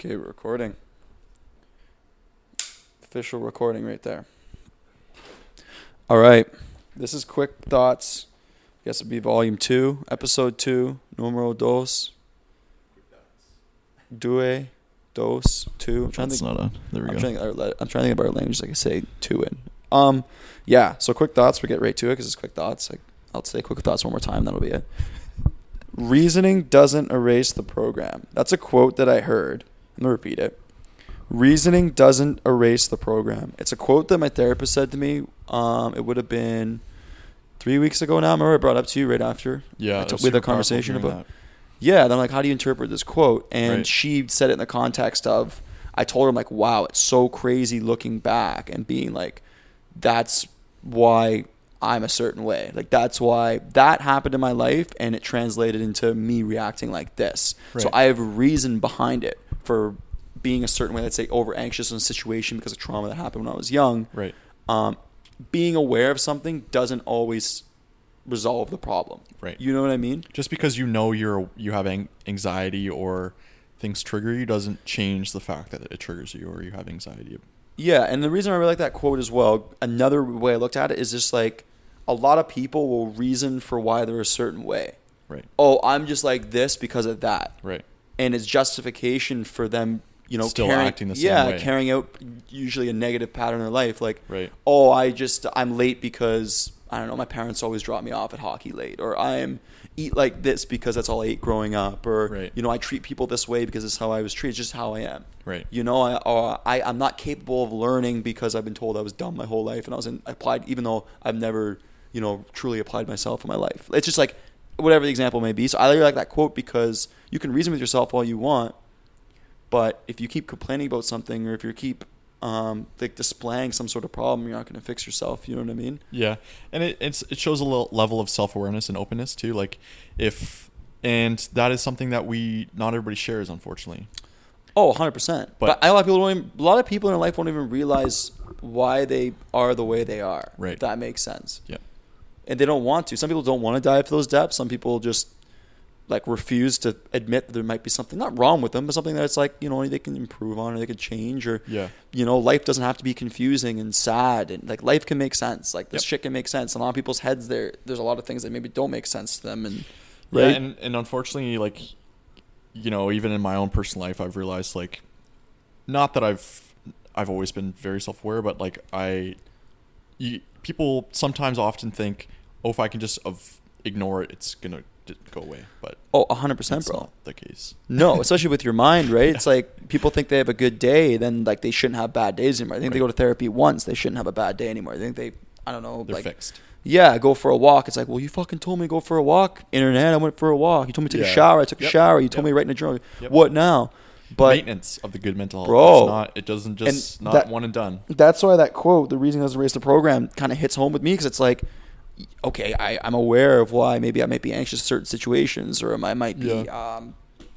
Okay, recording. Official recording right there. All right. This is Quick Thoughts. I guess it'd be volume two, episode two, numero dos. Due, dos, two. I'm trying That's to think. not a. There we I'm go. trying, to, think- I'm trying to think of our language. Like I say, two in. Um, yeah. So quick thoughts. We get right to it because it's quick thoughts. Like, I'll say quick thoughts one more time. That'll be it. Reasoning doesn't erase the program. That's a quote that I heard. I'm gonna repeat it. Reasoning doesn't erase the program. It's a quote that my therapist said to me. Um, it would have been three weeks ago now. I remember I brought it up to you right after. yeah, was we had a conversation about. that. Yeah, then I'm like, how do you interpret this quote? And Right. she said it in the context of, I told her, I'm like, wow, it's so crazy looking back and being like, that's why I'm a certain way. Like, that's why that happened in my life and it translated into me reacting like this. So I have a reason behind it for being a certain way, let's say over anxious in a situation because of trauma that happened when I was young. Right. Um, being aware of something doesn't always resolve the problem. Right. You know what I mean? Just because you know you're you have anxiety or things trigger you doesn't change the fact that it triggers you or you have anxiety. Yeah, and the reason I really like that quote as well, another way I looked at it is just like a lot of people will reason for why they're a certain way. Right. Oh, I'm just like this because of that. Right. And it's justification for them, you know, Still carrying, acting the same yeah, way. carrying out usually a negative pattern in their life. Like, Right. oh, I just I'm late because I don't know, my parents always drop me off at hockey late, or I'm eat like this because that's all I ate growing up, or Right. you know, I treat people this way because it's how I was treated. It's just how I am. Right. You know, I, or I I'm not capable of learning because I've been told I was dumb my whole life, and I was in, applied even though I've never you know truly applied myself in my life. It's just like whatever the example may be. So I really like that quote because you can reason with yourself all you want, but if you keep complaining about something or if you keep um, like displaying some sort of problem, you're not going to fix yourself. You know what I mean? Yeah, and it it's, it shows a little level of self awareness and openness too. Like if and that is something that we not everybody shares, unfortunately. Oh, 100%. But, But- a lot of people don't even, a lot of people in their life won't even realize why they are the way they are. Right. If that makes sense. Yeah. And they don't want to. Some people don't want to dive to those depths. Some people just like refuse to admit that there might be something not wrong with them, but something that it's like, you know, they can improve on or they could change or Yeah. you know, life doesn't have to be confusing and sad and like life can make sense. Like this Yep. shit can make sense. In a lot of people's heads there there's a lot of things that maybe don't make sense to them and Yeah, right? and and unfortunately, like you know, even in my own personal life, I've realized like, not that I've I've always been very self aware, but like I, you, people sometimes often think, oh, if I can just of ignore it, it's gonna go away. But oh, 100% bro. not the case. No, especially with your mind, right? It's like people think they have a good day, then like they shouldn't have bad days anymore. I think they go to therapy once, they shouldn't have a bad day anymore. I think they, I don't know, They're like fixed. yeah, go for a walk. It's like, well, you fucking told me to go for a walk. Internet, I went for a walk. You told me to take a shower. I took a shower. You told Yep. me to write in a journal. Yep. What now? But Maintenance of the good mental health. Bro. it's not. It doesn't just not that- one and done. that's why that quote, the reason it doesn't erase the program, kind of hits home with me because it's like, okay, I, I'm aware of why maybe I might be anxious in certain situations or I might be, Yeah. um,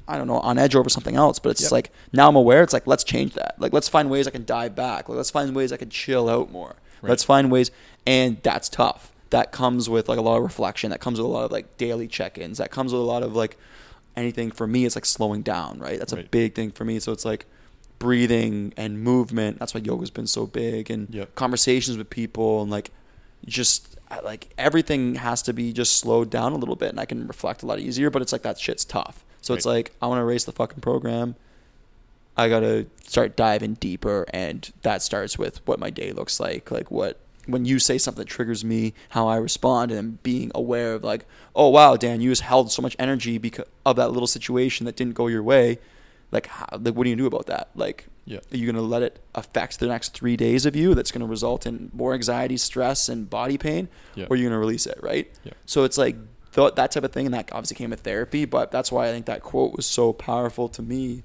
I don't know, on edge over something else. But it's Yep. like now I'm aware. It's like let's change that. Like let's find ways I can dive back. Like, let's find ways I can chill out more. Right. Let's find ways, and that's tough. That comes with like a lot of reflection. That comes with a lot of like daily check-ins. That comes with a lot of like anything for me. It's like slowing down. Right. That's a big thing for me. So it's like breathing and movement. That's why yoga's been so big and Yep. conversations with people and like just like everything has to be just slowed down a little bit and I can reflect a lot easier. But it's like that shit's tough. So it's like I want to erase the fucking program. I gotta start diving deeper, and that starts with what my day looks like, like what when you say something that triggers me, how I respond, and being aware of like, oh wow, Dan, you just held so much energy because of that little situation that didn't go your way. Like, how, like what do you do about that? Like, Yeah. are you gonna let it affect the next three days of you? That's gonna result in more anxiety, stress, and body pain, Yeah. or are you gonna release it, right? Yeah. So it's like th- that type of thing, and that obviously came with therapy. But that's why I think that quote was so powerful to me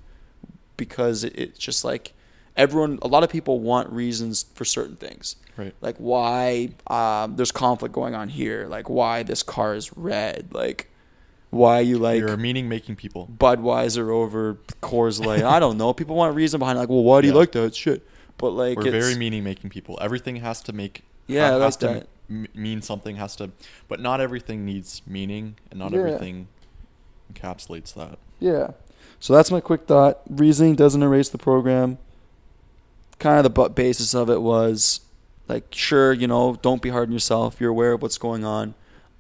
because it, it's just like everyone, a lot of people want reasons for certain things. Right. Like why um, there's conflict going on here, like why this car is red, like why you like You're meaning making people. Budweiser over Coors Light. I don't know. People want reason behind it, like, well, why do you Yeah. like that shit? But like, We're it's, very meaning making people. Everything has to make Yeah, has like to that. m- mean something. Has to, but not everything needs meaning, and not Yeah. everything encapsulates that. Yeah. So that's my quick thought. Reasoning doesn't erase the program. Kind of the basis of it was like, sure, you know, don't be hard on yourself. You're aware of what's going on.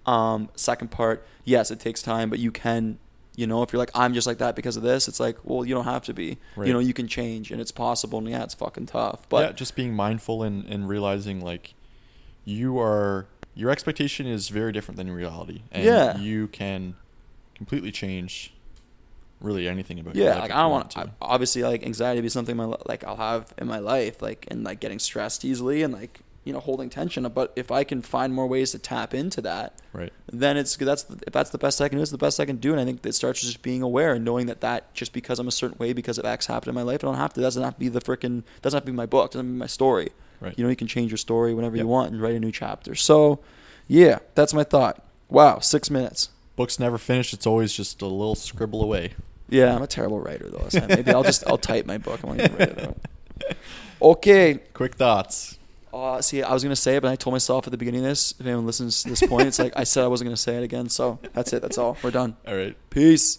Um, second part, yes, it takes time, but you can, you know, if you're like, I'm just like that because of this, it's like, well, you don't have to be. Right. You know, you can change and it's possible. And yeah, it's fucking tough. But yeah, just being mindful and, and realizing like you are your expectation is very different than reality, and Yeah. you can completely change really anything about yeah, like I don't you want to. obviously like anxiety be something my like I'll have in my life, like and like getting stressed easily and like you know holding tension. But if I can find more ways to tap into that, Right. then it's that's if that's the best I can do, it's the best I can do. And I think it starts just being aware and knowing that that just because I'm a certain way because of X happened in my life, I don't have to. Doesn't have to be the freaking doesn't have to be my book. Doesn't have to be my story. Right. You know, you can change your story whenever you want and write a new chapter. So, yeah, that's my thought. Wow, six minutes. Books never finished It's always just a little scribble away. Yeah, I'm a terrible writer though. So maybe I'll just I'll type my book. I won't even write it out. Okay. Quick thoughts. Uh, see, I was gonna say it, but I told myself at the beginning of this. If anyone listens to this point, it's like I said I wasn't gonna say it again. So that's it. That's all. We're done. All right. Peace.